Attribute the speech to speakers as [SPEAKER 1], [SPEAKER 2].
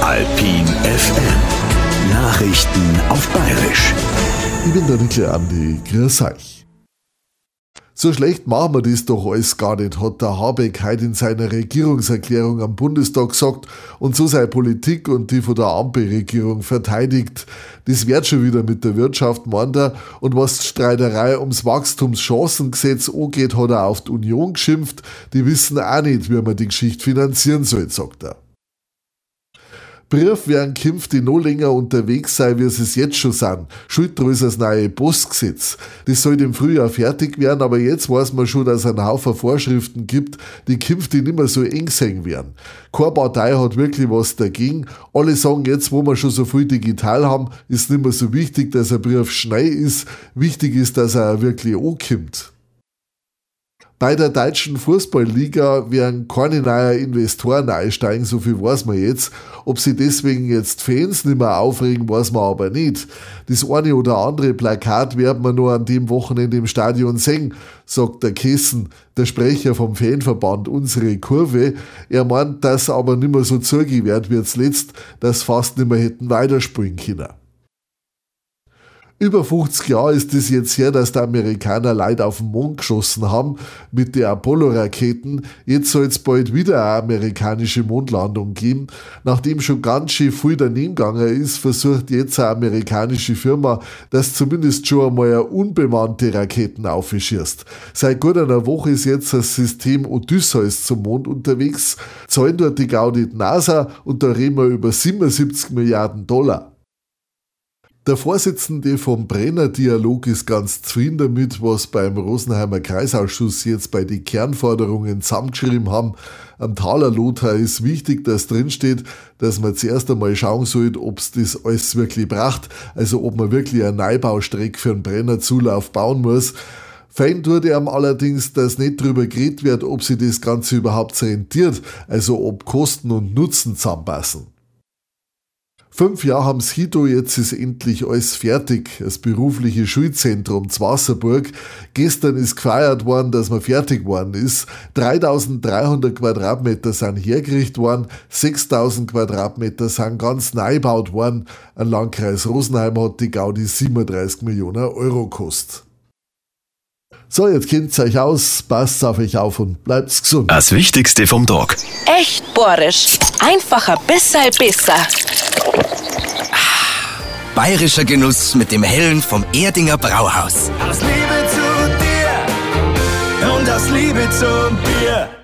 [SPEAKER 1] Alpin FM. Nachrichten auf Bayerisch.
[SPEAKER 2] Ich bin der Nickel Andi. Grüß euch. So schlecht machen wir das doch alles gar nicht, hat der Habeck heute in seiner Regierungserklärung am Bundestag gesagt und so seine Politik und die von der Ampelregierung verteidigt. Das wird schon wieder mit der Wirtschaft, meint er. Und was die Streiterei ums Wachstumschancengesetz angeht, hat er auf die Union geschimpft. Die wissen auch nicht, wie man die Geschichte finanzieren soll, sagt er. Brief werden künftig noch länger unterwegs sein, wie sie es jetzt schon sind. Schuld ist das neue Postgesetz. Das soll im Frühjahr fertig werden, aber jetzt weiß man schon, dass es einen Haufen Vorschriften gibt, die künftig nicht mehr so eng sein werden. Keine Partei hat wirklich was dagegen. Alle sagen jetzt, wo wir schon so viel digital haben, ist nicht mehr so wichtig, dass ein Brief schnell ist. Wichtig ist, dass er auch wirklich ankommt. Bei der deutschen Fußballliga werden keine neuen Investoren einsteigen, so viel weiß man jetzt. Ob sie deswegen jetzt Fans nicht mehr aufregen, weiß man aber nicht. Das eine oder andere Plakat werden wir nur an dem Wochenende im Stadion sehen, sagt der Kessen, der Sprecher vom Fanverband Unsere Kurve. Er meint, dass aber nicht mehr so zugewehrt wird zuletzt, dass fast nicht mehr hätten weiterspielen können. Über 50 Jahre ist es jetzt her, dass die Amerikaner Leute auf den Mond geschossen haben mit den Apollo-Raketen. Jetzt soll es bald wieder eine amerikanische Mondlandung geben. Nachdem schon ganz schön viel daneben gegangen ist, versucht jetzt eine amerikanische Firma, dass zumindest schon einmal eine unbemannte Raketen aufschießt. Seit gut einer Woche ist jetzt das System Odysseus zum Mond unterwegs. Zahlen dort die Gaudi NASA und da reden wir über 77 Milliarden Dollar. Der Vorsitzende vom Brenner Dialog ist ganz zufrieden damit, was beim Rosenheimer Kreisausschuss jetzt bei den Kernforderungen zusammengeschrieben haben. Am Taler Lothar ist wichtig, dass drinsteht, dass man zuerst einmal schauen sollte, ob es das alles wirklich braucht, also ob man wirklich eine Neubaustrecke für einen Brennerzulauf bauen muss. Fein tut er allerdings, dass nicht darüber geredet wird, ob sie das Ganze überhaupt rentiert, also ob Kosten und Nutzen zusammenpassen. Fünf Jahre haben sie Hito, jetzt ist endlich alles fertig. Das berufliche Schulzentrum zu Wasserburg. Gestern ist gefeiert worden, dass man fertig worden ist. 3300 Quadratmeter sind hergerichtet worden, 6000 Quadratmeter sind ganz neu gebaut worden. Ein Landkreis Rosenheim hat die Gaudi 37 Millionen Euro gekostet. So, jetzt kennt ihr euch aus, passt auf euch auf und bleibt gesund.
[SPEAKER 1] Das Wichtigste vom Tag.
[SPEAKER 3] Echt bohrisch. Einfach ein bisschen besser.
[SPEAKER 4] Bayerischer Genuss mit dem Hellen vom Erdinger Brauhaus.
[SPEAKER 5] Aus Liebe zu dir und aus Liebe zum Bier